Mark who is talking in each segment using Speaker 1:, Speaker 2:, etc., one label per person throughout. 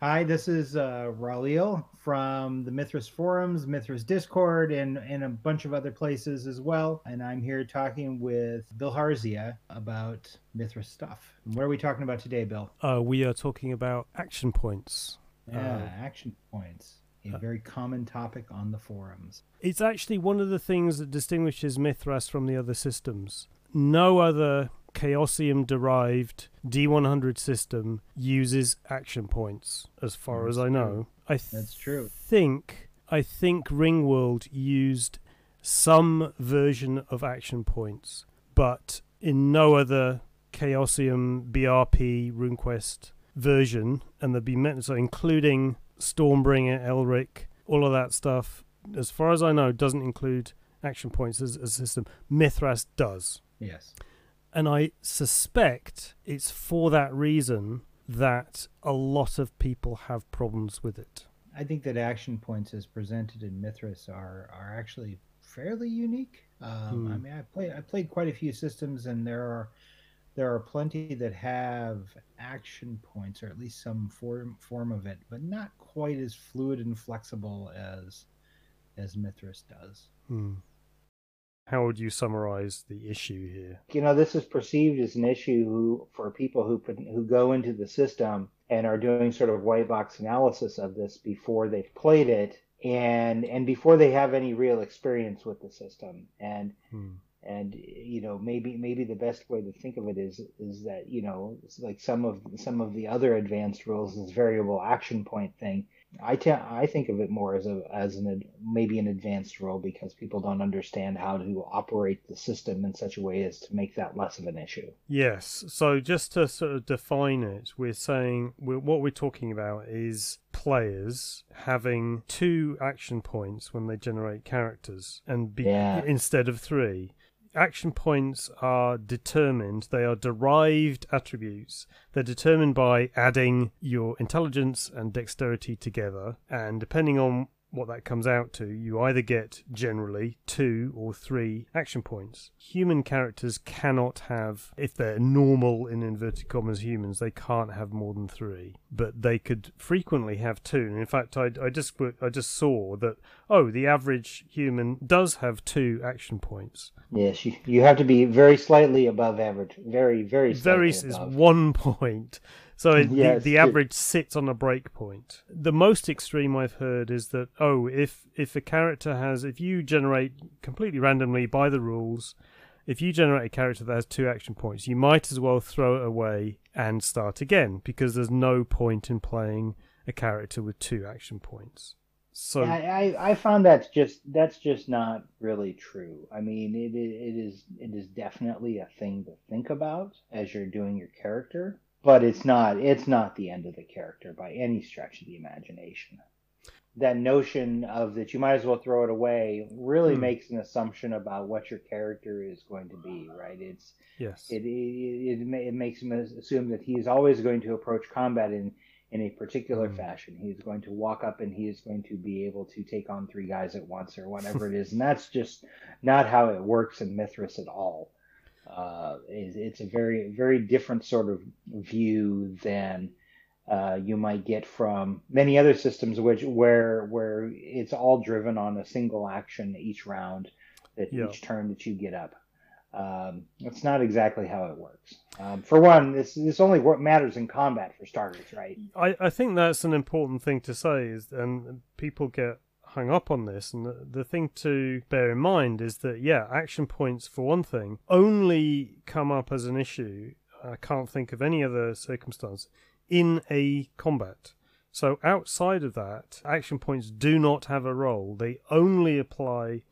Speaker 1: Hi, this is uh, from the Mythras forums, Mythras Discord, and, and a bunch of other places as well. And I'm here talking with Bilharzia about Mythras stuff. What are we talking about today, Bill?
Speaker 2: Uh, we are talking about action points.
Speaker 1: Yeah, uh, action points. A uh, very common topic on the forums.
Speaker 2: It's actually one of the things that distinguishes Mithras from the other systems. No other Chaosium derived D100 system uses action points, as far That's as I know. I
Speaker 1: th- That's true.
Speaker 2: Think I think Ringworld used some version of action points, but in no other Chaosium BRP RuneQuest version, and there'd be so including Stormbringer, Elric, all of that stuff. As far as I know, doesn't include action points as, as a system. Mythras does.
Speaker 1: Yes.
Speaker 2: And I suspect it's for that reason that a lot of people have problems with it.
Speaker 1: I think that action points as presented in Mythras are are actually fairly unique. Um, I hmm. mean, I played I played quite a few systems, and there are there are plenty that have action points, or at least some form form of it, but not quite as fluid and flexible as as Mythras does.
Speaker 2: Hmm. How would you summarize the issue here?
Speaker 1: You know, this is perceived as an issue for people who put, who go into the system and are doing sort of white box analysis of this before they've played it and and before they have any real experience with the system and hmm. and you know maybe maybe the best way to think of it is is that you know like some of some of the other advanced rules this variable action point thing I, te- I think of it more as a as an maybe an advanced role because people don't understand how to operate the system in such a way as to make that less of an issue.
Speaker 2: Yes. So just to sort of define it, we're saying we're, what we're talking about is players having two action points when they generate characters and be, yeah. instead of three action points are determined, they are derived attributes. They're determined by adding your intelligence and dexterity together, and depending on what that comes out to, you either get generally two or three action points. Human characters cannot have, if they're normal in inverted commas humans, they can't have more than three, but they could frequently have two. And in fact, I, I just I just saw that oh, the average human does have two action points.
Speaker 1: Yes, you, you have to be very slightly above average, very very very
Speaker 2: is one point. So it, the, the average sits on a break point. The most extreme I've heard is that oh, if if a character has, if you generate completely randomly by the rules, if you generate a character that has two action points, you might as well throw it away and start again because there's no point in playing a character with two action points. So
Speaker 1: I, I, I found that's just that's just not really true. I mean, it it is it is definitely a thing to think about as you're doing your character but it's not it's not the end of the character by any stretch of the imagination. That notion of that you might as well throw it away really hmm. makes an assumption about what your character is going to be right? It's
Speaker 2: yes.
Speaker 1: it it, it, it makes him assume that he is always going to approach combat in in a particular mm. fashion. He's going to walk up and he is going to be able to take on three guys at once or whatever it is. And that's just not how it works in Mythras at all it's a very very different sort of view than uh, you might get from many other systems, which where where it's all driven on a single action each round, that yeah. each turn that you get up. Um, that's not exactly how it works. Um, for one, this this only matters in combat for starters, right?
Speaker 2: I, I think that's an important thing to say, is and people get hung up on this. And the, the thing to bear in mind is that, yeah, action points, for one thing, only come up as an issue. I can't think of any other circumstance in a combat. So outside of that, action points do not have a role. They only apply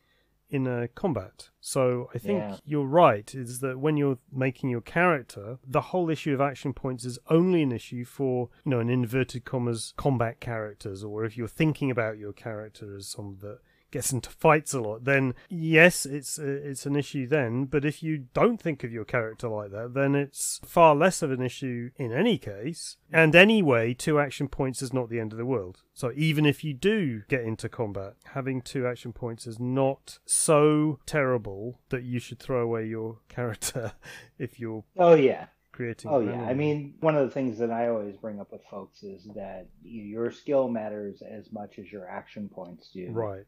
Speaker 2: in a combat. So I think yeah. you're right, is that when you're making your character, the whole issue of action points is only an issue for, you know, an inverted commas combat characters, or if you're thinking about your character as someone that gets into fights a lot, then yes, it's it's an issue then. But if you don't think of your character like that, then it's far less of an issue in any case. And anyway, two action points is not the end of the world. So even if you do get into combat, having two action points is not so terrible that you should throw away your character if you're.
Speaker 1: Oh yeah,
Speaker 2: creating.
Speaker 1: Oh yeah, I mean, one of the things that I always bring up with folks is that your skill matters as much as your action points do.
Speaker 2: Right.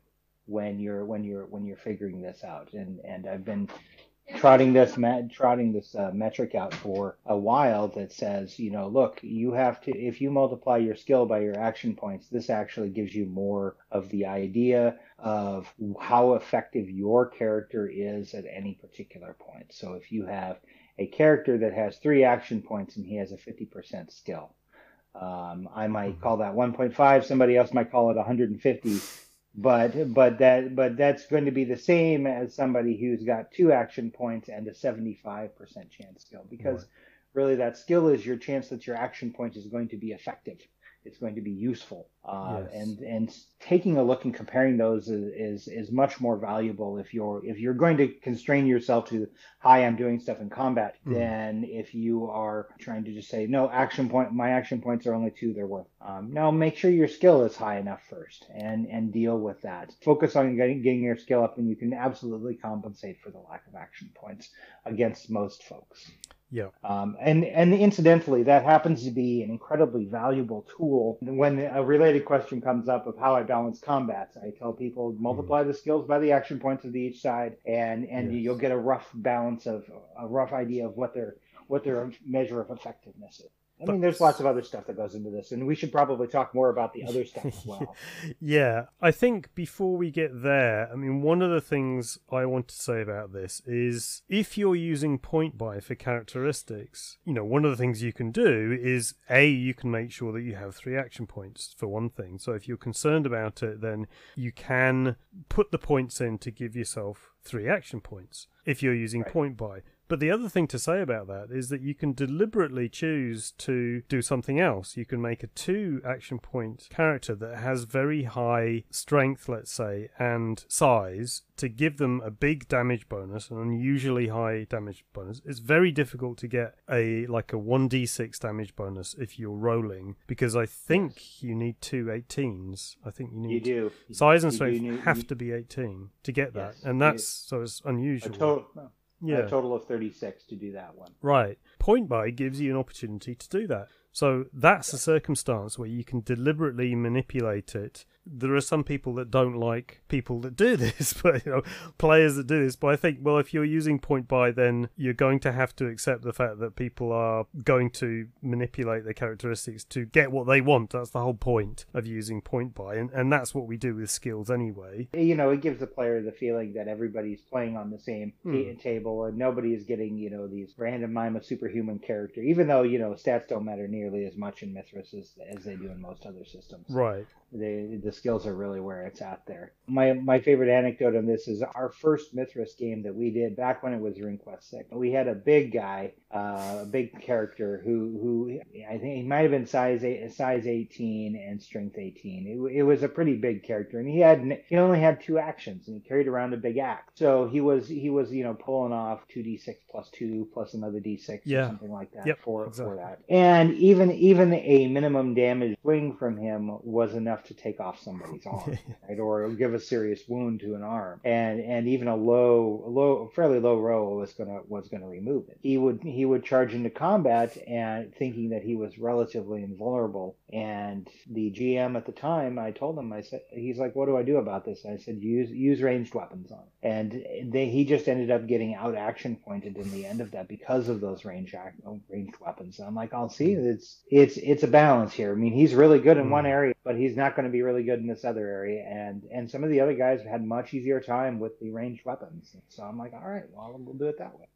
Speaker 1: When you're when you're when you're figuring this out, and and I've been trotting this trotting this uh, metric out for a while that says, you know, look, you have to if you multiply your skill by your action points, this actually gives you more of the idea of how effective your character is at any particular point. So if you have a character that has three action points and he has a 50% skill, um, I might mm-hmm. call that 1.5. Somebody else might call it 150 but but that but that's going to be the same as somebody who's got two action points and a 75% chance skill because right. really that skill is your chance that your action point is going to be effective it's going to be useful. Uh, yes. And and taking a look and comparing those is, is, is much more valuable if you're if you're going to constrain yourself to hi I'm doing stuff in combat mm. than if you are trying to just say no action point my action points are only two they're worth. Um, now make sure your skill is high enough first and and deal with that. Focus on getting getting your skill up and you can absolutely compensate for the lack of action points against most folks.
Speaker 2: Yeah.
Speaker 1: Um, and and incidentally, that happens to be an incredibly valuable tool. When a related question comes up of how I balance combats, I tell people multiply mm. the skills by the action points of the each side, and and yes. you'll get a rough balance of a rough idea of what their what their measure of effectiveness is. I mean, there's lots of other stuff that goes into this, and we should probably talk more about the other stuff as well.
Speaker 2: yeah, I think before we get there, I mean, one of the things I want to say about this is if you're using point buy for characteristics, you know, one of the things you can do is A, you can make sure that you have three action points for one thing. So if you're concerned about it, then you can put the points in to give yourself three action points if you're using right. point buy. But the other thing to say about that is that you can deliberately choose to do something else. You can make a two action point character that has very high strength, let's say, and size to give them a big damage bonus, an unusually high damage bonus. It's very difficult to get a like a 1d6 damage bonus if you're rolling because I think you need two 18s. I think you need
Speaker 1: You do.
Speaker 2: Size and strength have you... to be 18 to get that. Yes, and that's so it's unusual.
Speaker 1: Yeah. a total of 36 to do that one.
Speaker 2: Right. Point buy gives you an opportunity to do that. So that's a circumstance where you can deliberately manipulate it there are some people that don't like people that do this, but you know, players that do this. But I think, well, if you're using point buy, then you're going to have to accept the fact that people are going to manipulate their characteristics to get what they want. That's the whole point of using point buy, and and that's what we do with skills anyway.
Speaker 1: You know, it gives the player the feeling that everybody's playing on the same hmm. table, and nobody is getting you know these random I'm a superhuman character, even though you know stats don't matter nearly as much in Mythras as, as they do in most other systems.
Speaker 2: Right.
Speaker 1: The the skills are really where it's at there. My my favorite anecdote on this is our first Mythras game that we did back when it was RuneQuest Six. We had a big guy, uh, a big character who who I think he might have been size eight, size 18 and strength 18. It, it was a pretty big character, and he had he only had two actions, and he carried around a big axe. So he was he was you know pulling off two d6 plus two plus another d6 yeah. or something like that
Speaker 2: yep,
Speaker 1: for
Speaker 2: exactly.
Speaker 1: for that. And even even a minimum damage swing from him was enough enough to take off somebody's arm, right, or give a serious wound to an arm, and and even a low, low, fairly low roll was gonna was gonna remove it. He would he would charge into combat and thinking that he was relatively invulnerable, and the GM at the time, I told him, I said, he's like, what do I do about this? I said, use use ranged weapons on, him. and they, he just ended up getting out action pointed in the end of that because of those range ranged weapons. And I'm like, I'll see, it's it's it's a balance here. I mean, he's really good in mm. one area, but he's not going to be really good in this other area. And and some of the other guys had much easier time with the ranged weapons. So I'm like, all right, well, we'll do it that way.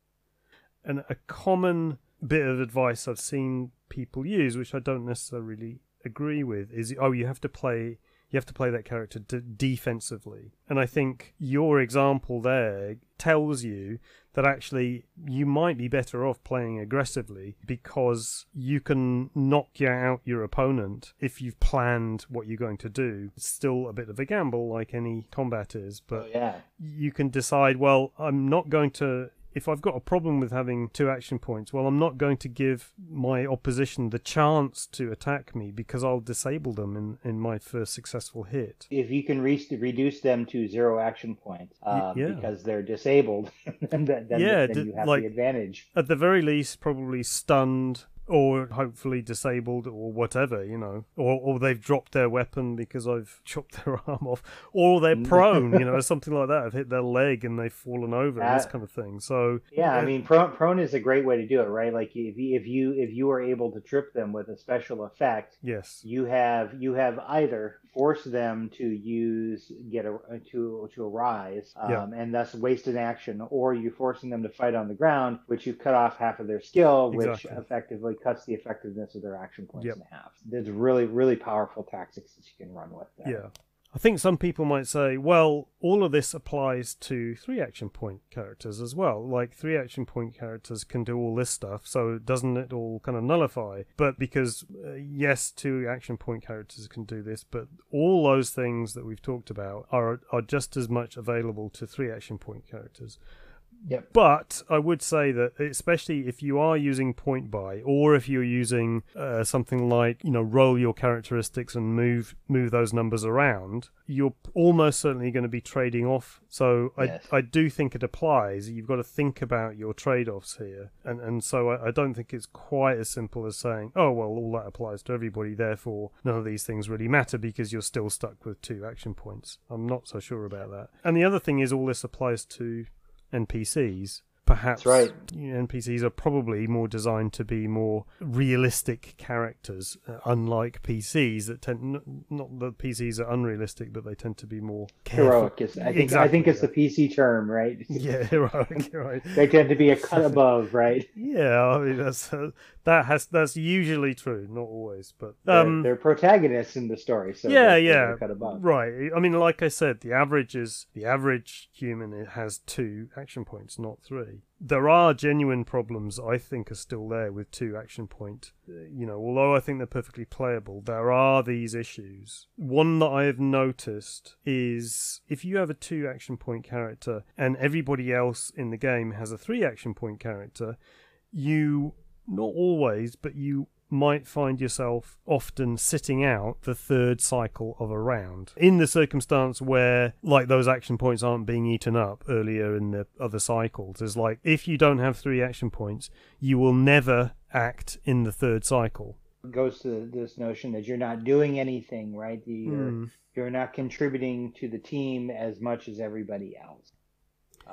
Speaker 2: And a common bit of advice I've seen people use, which I don't necessarily agree with, is oh, you have to play you have to play that character d- defensively. And I think your example there tells you that actually you might be better off playing aggressively because you can knock out your opponent if you've planned what you're going to do. It's still a bit of a gamble, like any combat is, but
Speaker 1: oh, yeah.
Speaker 2: you can decide, well, I'm not going to if I've got a problem with having two action points, well, I'm not going to give my opposition the chance to attack me because I'll disable them in, in my first successful hit.
Speaker 1: If you can re- reduce them to zero action points um,
Speaker 2: yeah.
Speaker 1: because they're disabled, then, then,
Speaker 2: Yeah,
Speaker 1: then you have
Speaker 2: like-
Speaker 1: the advantage.
Speaker 2: At the very least, probably stunned or hopefully disabled or whatever, you know, or or they've dropped their weapon because I've chopped their arm off, or they're prone, you know, something like that. I've hit their leg and they've fallen over, this kind of thing. So
Speaker 1: Yeah, I mean, prone, prone is a great way to do it, right? Like if you, if you if you are able to trip them with a special effect,
Speaker 2: yes,
Speaker 1: you have you have either forced them to use get a to to arise um,
Speaker 2: Yeah.
Speaker 1: and thus waste an action, or you're forcing them to fight on the ground, which you cut off half of their skill, which
Speaker 2: Exactly.
Speaker 1: effectively cuts the effectiveness of their action points
Speaker 2: Yep.
Speaker 1: in half. There's really really powerful tactics that you can run with. There.
Speaker 2: Yeah. I think some people might say, well, all of this applies to three action point characters as well. Like, three action point characters can do all this stuff, so doesn't it all kind of nullify? But because, uh, yes, two action point characters can do this, but all those things that we've talked about are, are just as much available to three action point characters.
Speaker 1: Yep.
Speaker 2: But I would say that, especially if you are using point buy, or if you're using uh, something like you know roll your characteristics and move move those numbers around, you're almost certainly going to be trading off. So I
Speaker 1: Yes.
Speaker 2: I do think it applies. You've got to think about your trade offs here, and and so I, I don't think it's quite as simple as saying, oh well, all that applies to everybody. Therefore, none of these things really matter because you're still stuck with two action points. I'm not so sure about that. And the other thing is, all this applies to NPCs. Perhaps
Speaker 1: right.
Speaker 2: you know, NPCs are probably more designed to be more realistic characters, uh, unlike PCs that tend n- not that PCs are unrealistic, but they tend to be more careful.
Speaker 1: Heroic is I think I think it's
Speaker 2: yeah.
Speaker 1: the PC term, right?
Speaker 2: Yeah, heroic, right.
Speaker 1: They tend to be a cut above, right?
Speaker 2: Yeah, I mean that's uh, that has that's usually true, not always, but
Speaker 1: They're,
Speaker 2: um,
Speaker 1: they're protagonists in the story, so
Speaker 2: yeah,
Speaker 1: they're-
Speaker 2: yeah,
Speaker 1: they're
Speaker 2: right. I mean, like I said, the average is the average human it has two action points, not three. There are genuine problems I think are still there with two action point. Uh, You know, although I think they're perfectly playable, there are these issues. One that I have noticed is if you have a two action point character and everybody else in the game has a three action point character, you not always, but you might find yourself often sitting out the third cycle of a round in the circumstance where like those action points aren't being eaten up earlier in the other cycles is like if you don't have three action points you will never act in the third cycle
Speaker 1: It goes to this notion that you're not doing anything, right? You're,
Speaker 2: Hmm.
Speaker 1: you're not contributing to the team as much as everybody else.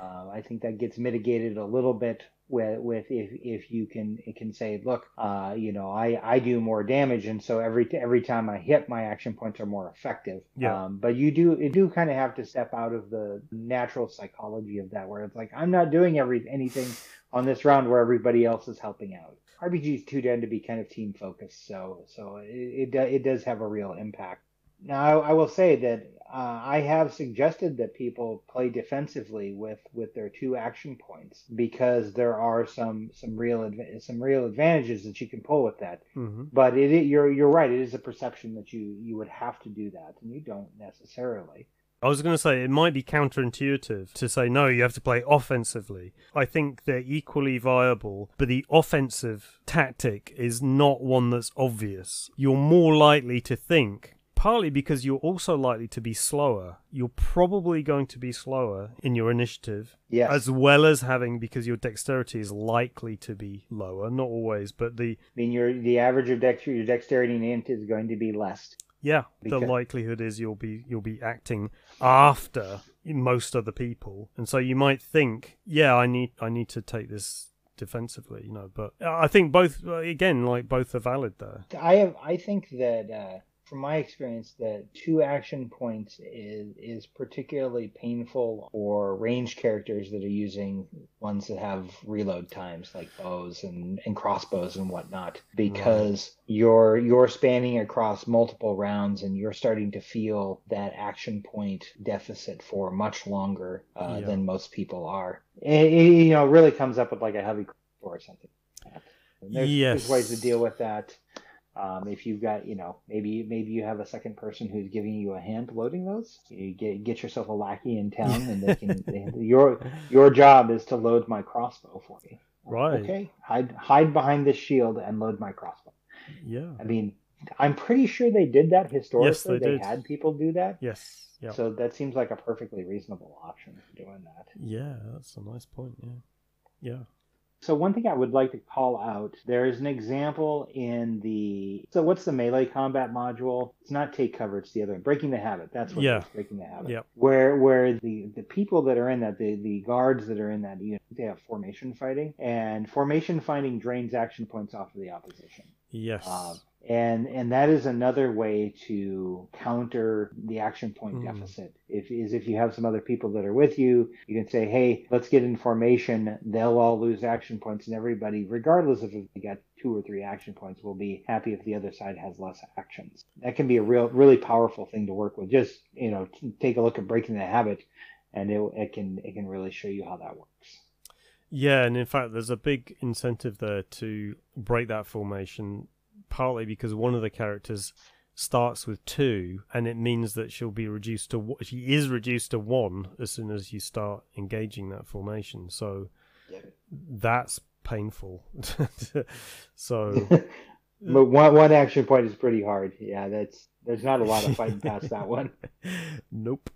Speaker 1: Uh, I think that gets mitigated a little bit with, with if, if you can it can say, look, uh, you know, I, I do more damage, and so every every time I hit, my action points are more effective.
Speaker 2: Yeah.
Speaker 1: Um, but you do you do kind of have to step out of the natural psychology of that, where it's like I'm not doing every anything on this round where everybody else is helping out. RPGs too tend to be kind of team focused, so so it it, it does have a real impact. Now I, I will say that uh, I have suggested that people play defensively with with their two action points because there are some some real some real advantages that you can pull with that.
Speaker 2: hmm
Speaker 1: But it, it you're you're right. It is a perception that you you would have to do that, and you don't necessarily.
Speaker 2: I was going to say it might be counterintuitive to say no, you have to play offensively. I think they're equally viable, but the offensive tactic is not one that's obvious. You're more likely to think, partly because you're also likely to be slower. You're probably going to be slower in your initiative,
Speaker 1: Yes.
Speaker 2: as well as having because your dexterity is likely to be lower. Not always, but the
Speaker 1: I mean, your the average of dex your dexterity and int is going to be less.
Speaker 2: Yeah, the likelihood is you'll be you'll be acting after most other people, and so you might think, yeah, I need I need to take this defensively, you know. But I think both again, like both are valid there.
Speaker 1: I have I think that uh, from my experience that two action points is is particularly painful for range characters that are using ones that have reload times like bows and, and crossbows and whatnot because you're you're spanning across multiple rounds and you're starting to feel that action point deficit for much longer uh,
Speaker 2: Yeah.
Speaker 1: than most people are. It, it, you know really comes up with like a heavy or something. like There's,
Speaker 2: Yes.
Speaker 1: there's ways to deal with that. Um, if you've got, you know, maybe maybe you have a second person who's giving you a hand loading those. You get get yourself a lackey in town, and they can. they, your your job is to load my crossbow for me.
Speaker 2: Right.
Speaker 1: Okay. Hide hide behind this shield and load my crossbow.
Speaker 2: Yeah.
Speaker 1: I mean, I'm pretty sure they did that historically.
Speaker 2: they did.
Speaker 1: had people do that.
Speaker 2: Yes. Yeah.
Speaker 1: So that seems like a perfectly reasonable option for doing that.
Speaker 2: Yeah, that's a nice point. Yeah. Yeah.
Speaker 1: So one thing I would like to call out, there is an example in the so what's the melee combat module? It's not take cover, it's the other one. Breaking the habit. That's what
Speaker 2: Yeah.
Speaker 1: breaking the habit.
Speaker 2: Yep.
Speaker 1: Where where the the people that are in that, the the guards that are in that unit, they have formation fighting. And formation fighting drains action points off of the opposition.
Speaker 2: Yes.
Speaker 1: Um, and and that is another way to counter the action point
Speaker 2: Mm.
Speaker 1: deficit. If is if you have some other people that are with you, you can say, "Hey, let's get in formation." They'll all lose action points, and everybody, regardless of if they got two or three action points, will be happy if the other side has less actions. That can be a real, really powerful thing to work with. Just you know, take a look at breaking the habit, and it, it can it can really show you how that works.
Speaker 2: Yeah, and in fact, there's a big incentive there to break that formation, partly because one of the characters starts with two, and it means that she'll be reduced to she is reduced to one as soon as you start engaging that formation. So that's painful. so
Speaker 1: But one one action point is pretty hard. Yeah, that's there's not a lot of fighting past that one.
Speaker 2: nope.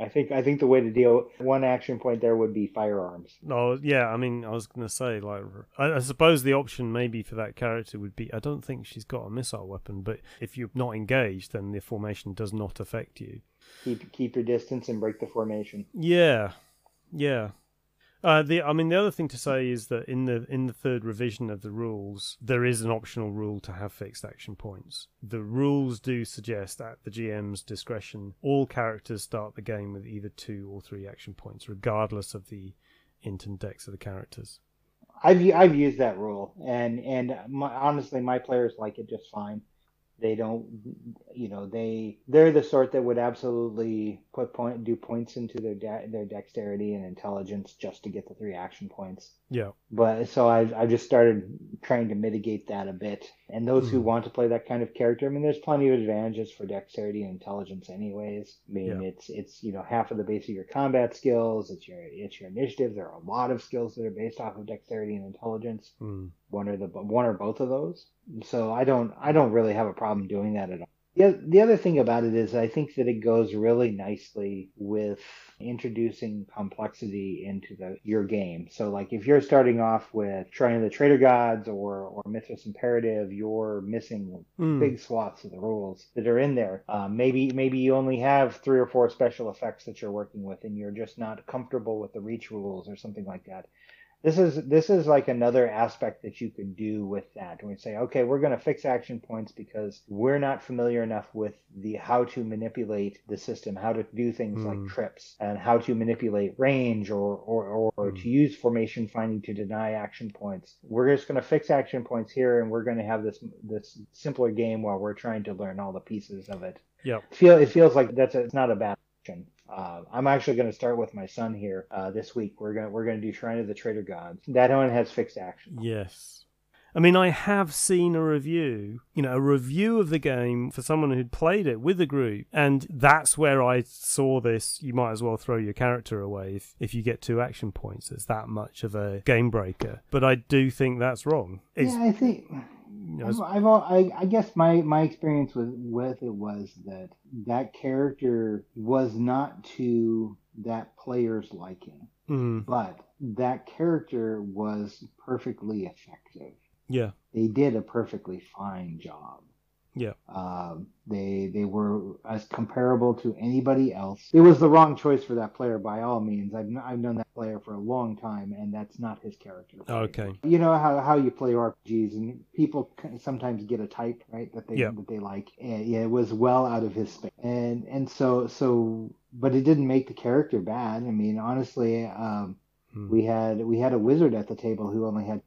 Speaker 1: I think I think the way to deal one action point there would be firearms.
Speaker 2: No, yeah, I mean, I was going to say, like, I, I suppose the option maybe for that character would be I don't think she's got a missile weapon, but if you're not engaged, then the formation does not affect you.
Speaker 1: Keep keep your distance and break the formation.
Speaker 2: Yeah, yeah. Uh, the I mean, the other thing to say is that in the in the third revision of the rules, there is an optional rule to have fixed action points. The rules do suggest, at the GM's discretion, all characters start the game with either two or three action points, regardless of the int and dex of the characters.
Speaker 1: I've I've used that rule, and and my, honestly, my players like it just fine. They don't, you know, they they're the sort that would absolutely put point do points into their de- their dexterity and intelligence just to get the three action points.
Speaker 2: Yeah.
Speaker 1: But so I've I've just started trying to mitigate that a bit. And those who
Speaker 2: Mhm.
Speaker 1: want to play that kind of character, I mean, there's plenty of advantages for dexterity and intelligence, anyways. I mean,
Speaker 2: Yeah.
Speaker 1: it's it's you know half of the base of your combat skills. It's your it's your initiative. There are a lot of skills that are based off of dexterity and intelligence.
Speaker 2: Mm.
Speaker 1: One or the one or both of those. So I don't I don't really have a problem doing that at all. The, the other thing about it is I think that it goes really nicely with introducing complexity into the your game. So like if you're starting off with Shrine of the Traitor Gods or or Mythras Imperative, you're missing
Speaker 2: Mm.
Speaker 1: big swaths of the rules that are in there. Um, maybe maybe you only have three or four special effects that you're working with, and you're just not comfortable with the reach rules or something like that. This is this is like another aspect that you could do with that. And we say, okay, we're going to fix action points because we're not familiar enough with the how to manipulate the system, how to do things
Speaker 2: Hmm.
Speaker 1: like trips, and how to manipulate range or or, or
Speaker 2: Hmm.
Speaker 1: to use formation fighting to deny action points. We're just going to fix action points here, and we're going to have this this simpler game while we're trying to learn all the pieces of it.
Speaker 2: yeah
Speaker 1: Feel it feels like that's a, it's not a bad option. Uh, I'm actually going to start with my son here uh, this week. We're gonna we're gonna do Shrine of the Traitor Gods. That one has fixed action.
Speaker 2: Yes. I mean, I have seen a review, you know, a review of the game for someone who'd played it with a group, and that's where I saw this. You might as well throw your character away if, if you get two action points. It's that much of a game breaker. But I do think that's wrong. It's,
Speaker 1: yeah, I think
Speaker 2: you know,
Speaker 1: I've, I, I guess my my experience with with it was that that character was not to that player's liking,
Speaker 2: mm,
Speaker 1: but that character was perfectly effective.
Speaker 2: yeah,
Speaker 1: They did a perfectly fine job.
Speaker 2: Yeah,
Speaker 1: Um, they they were as comparable to anybody else. It was the wrong choice for that player by all means. I've I've known that player for a long time, and that's not his character.
Speaker 2: okay,
Speaker 1: You know how, how you play RPGs, and people sometimes get a type right that they
Speaker 2: Yeah.
Speaker 1: that they like. And yeah, it was well out of his space, and and so so, but it didn't make the character bad. I mean, honestly, um,
Speaker 2: Mm.
Speaker 1: we had we had a wizard at the table who only had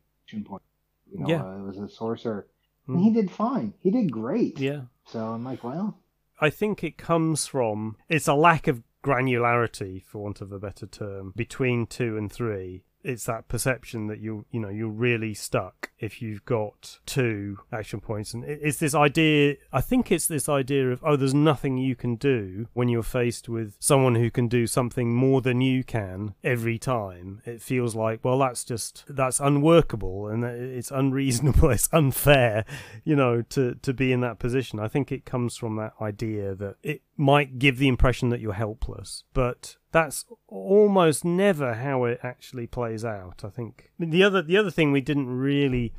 Speaker 1: points. You know,
Speaker 2: Yeah.
Speaker 1: uh, it was a sorcerer,
Speaker 2: Mm.
Speaker 1: and he did fine. He did great.
Speaker 2: yeah.
Speaker 1: So I'm like, well,
Speaker 2: I think it comes from it's a lack of granularity, for want of a better term, between two and three. It's that perception that you you know you're really stuck if you've got two action points. And it's this idea i think it's this idea of oh there's nothing you can do when you're faced with someone who can do something more than you can every time. It feels like well that's just that's unworkable and it's unreasonable it's unfair you know to to be in that position. I think it comes from that idea that it might give the impression that you're helpless but that's almost never how it actually plays out. I think the other the other thing we didn't really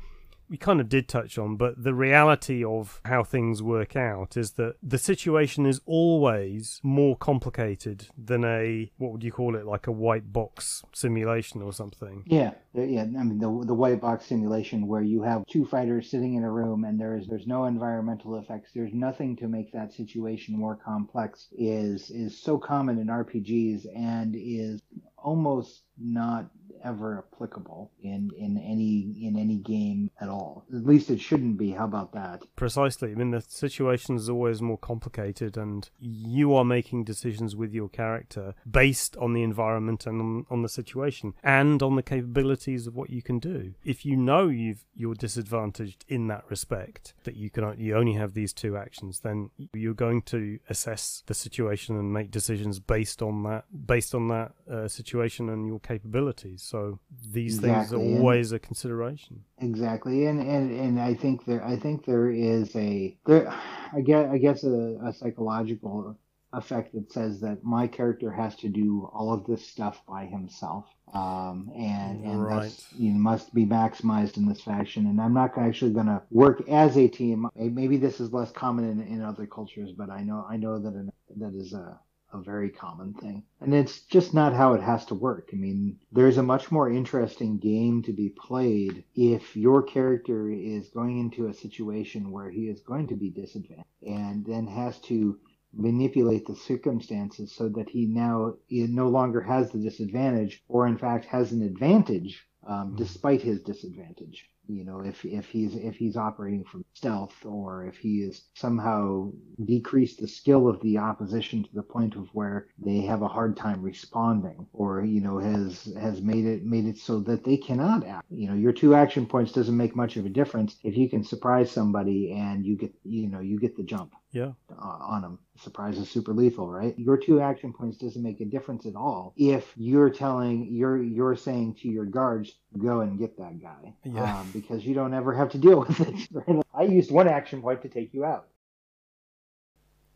Speaker 2: we kind of did touch on, but the reality of how things work out is that the situation is always more complicated than a what would you call it, like a white box simulation or something.
Speaker 1: Yeah, yeah. I mean, the the white box simulation where you have two fighters sitting in a room and there's there's no environmental effects. There's nothing to make that situation more complex. Is is so common in RPGs and is almost not ever applicable in in any in any game at all. At least it shouldn't be. How about that?
Speaker 2: Precisely. I mean, the situation is always more complicated, and you are making decisions with your character based on the environment and on, on the situation and on the capabilities of what you can do. If you know you've you're disadvantaged in that respect, that you can you only have these two actions, then you're going to assess the situation and make decisions based on that based on that uh, situation and your capabilities. So these exactly. things are always and a consideration.
Speaker 1: Exactly, and, and and I think there I think there is a there I guess I guess a, a psychological effect that says that my character has to do all of this stuff by himself um, and and right. that's you know, must be maximized in this fashion. And I'm not actually going to work as a team. Maybe this is less common in, in other cultures, but I know I know that in, that is a a very common thing. And it's just not how it has to work. I mean, there's a much more interesting game to be played if your character is going into a situation where he is going to be disadvantaged and then has to manipulate the circumstances so that he now he no longer has the disadvantage or in fact has an advantage um, mm-hmm. despite his disadvantage you know if if he's if he's operating from stealth or if he is somehow decreased the skill of the opposition to the point of where they have a hard time responding or you know has has made it made it so that they cannot act. You know your two action points doesn't make much of a difference if you can surprise somebody and you get you know you get the jump
Speaker 2: yeah.
Speaker 1: Uh, on them surprise is super lethal right? Your two action points doesn't make a difference at all if you're telling you're you're saying to your guards go and get that guy yeah. Um, because you don't ever have to deal with it right? i used one action point to take you out.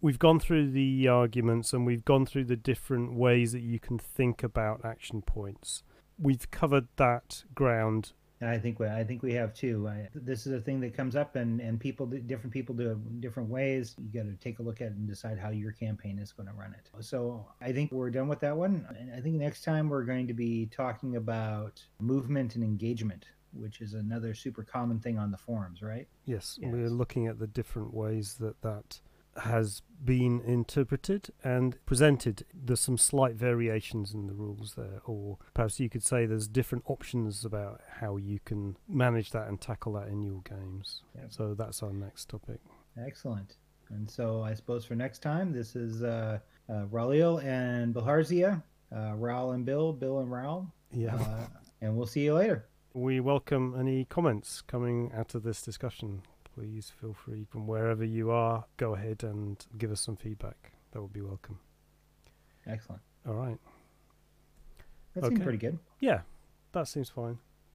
Speaker 2: We've gone through the arguments and we've gone through the different ways that you can think about action points. We've covered that ground
Speaker 3: I think we, I think we have too. I, this is a thing that comes up, and and people, different people do it different ways. You got to take a look at it and decide how your campaign is going to run it. So I think we're done with that one. And I think next time we're going to be talking about movement and engagement, which is another super common thing on the forums, right?
Speaker 2: Yes, yes. we're looking at the different ways that that has been interpreted and presented. There's some slight variations in the rules there, or perhaps you could say there's different options about how you can manage that and tackle that in your games. Yep. So that's our next topic.
Speaker 3: Excellent. And so I suppose for next time, this is uh, uh, and Bilharzia, uh, Raul and Bill, Bill and Raul.
Speaker 2: Yeah.
Speaker 3: Uh, and we'll see you later.
Speaker 2: We welcome any comments coming out of this discussion please feel free from wherever you are, go ahead and give us some feedback. That would be welcome.
Speaker 3: Excellent.
Speaker 2: All right.
Speaker 3: That okay. seems pretty good.
Speaker 2: Yeah, that seems fine.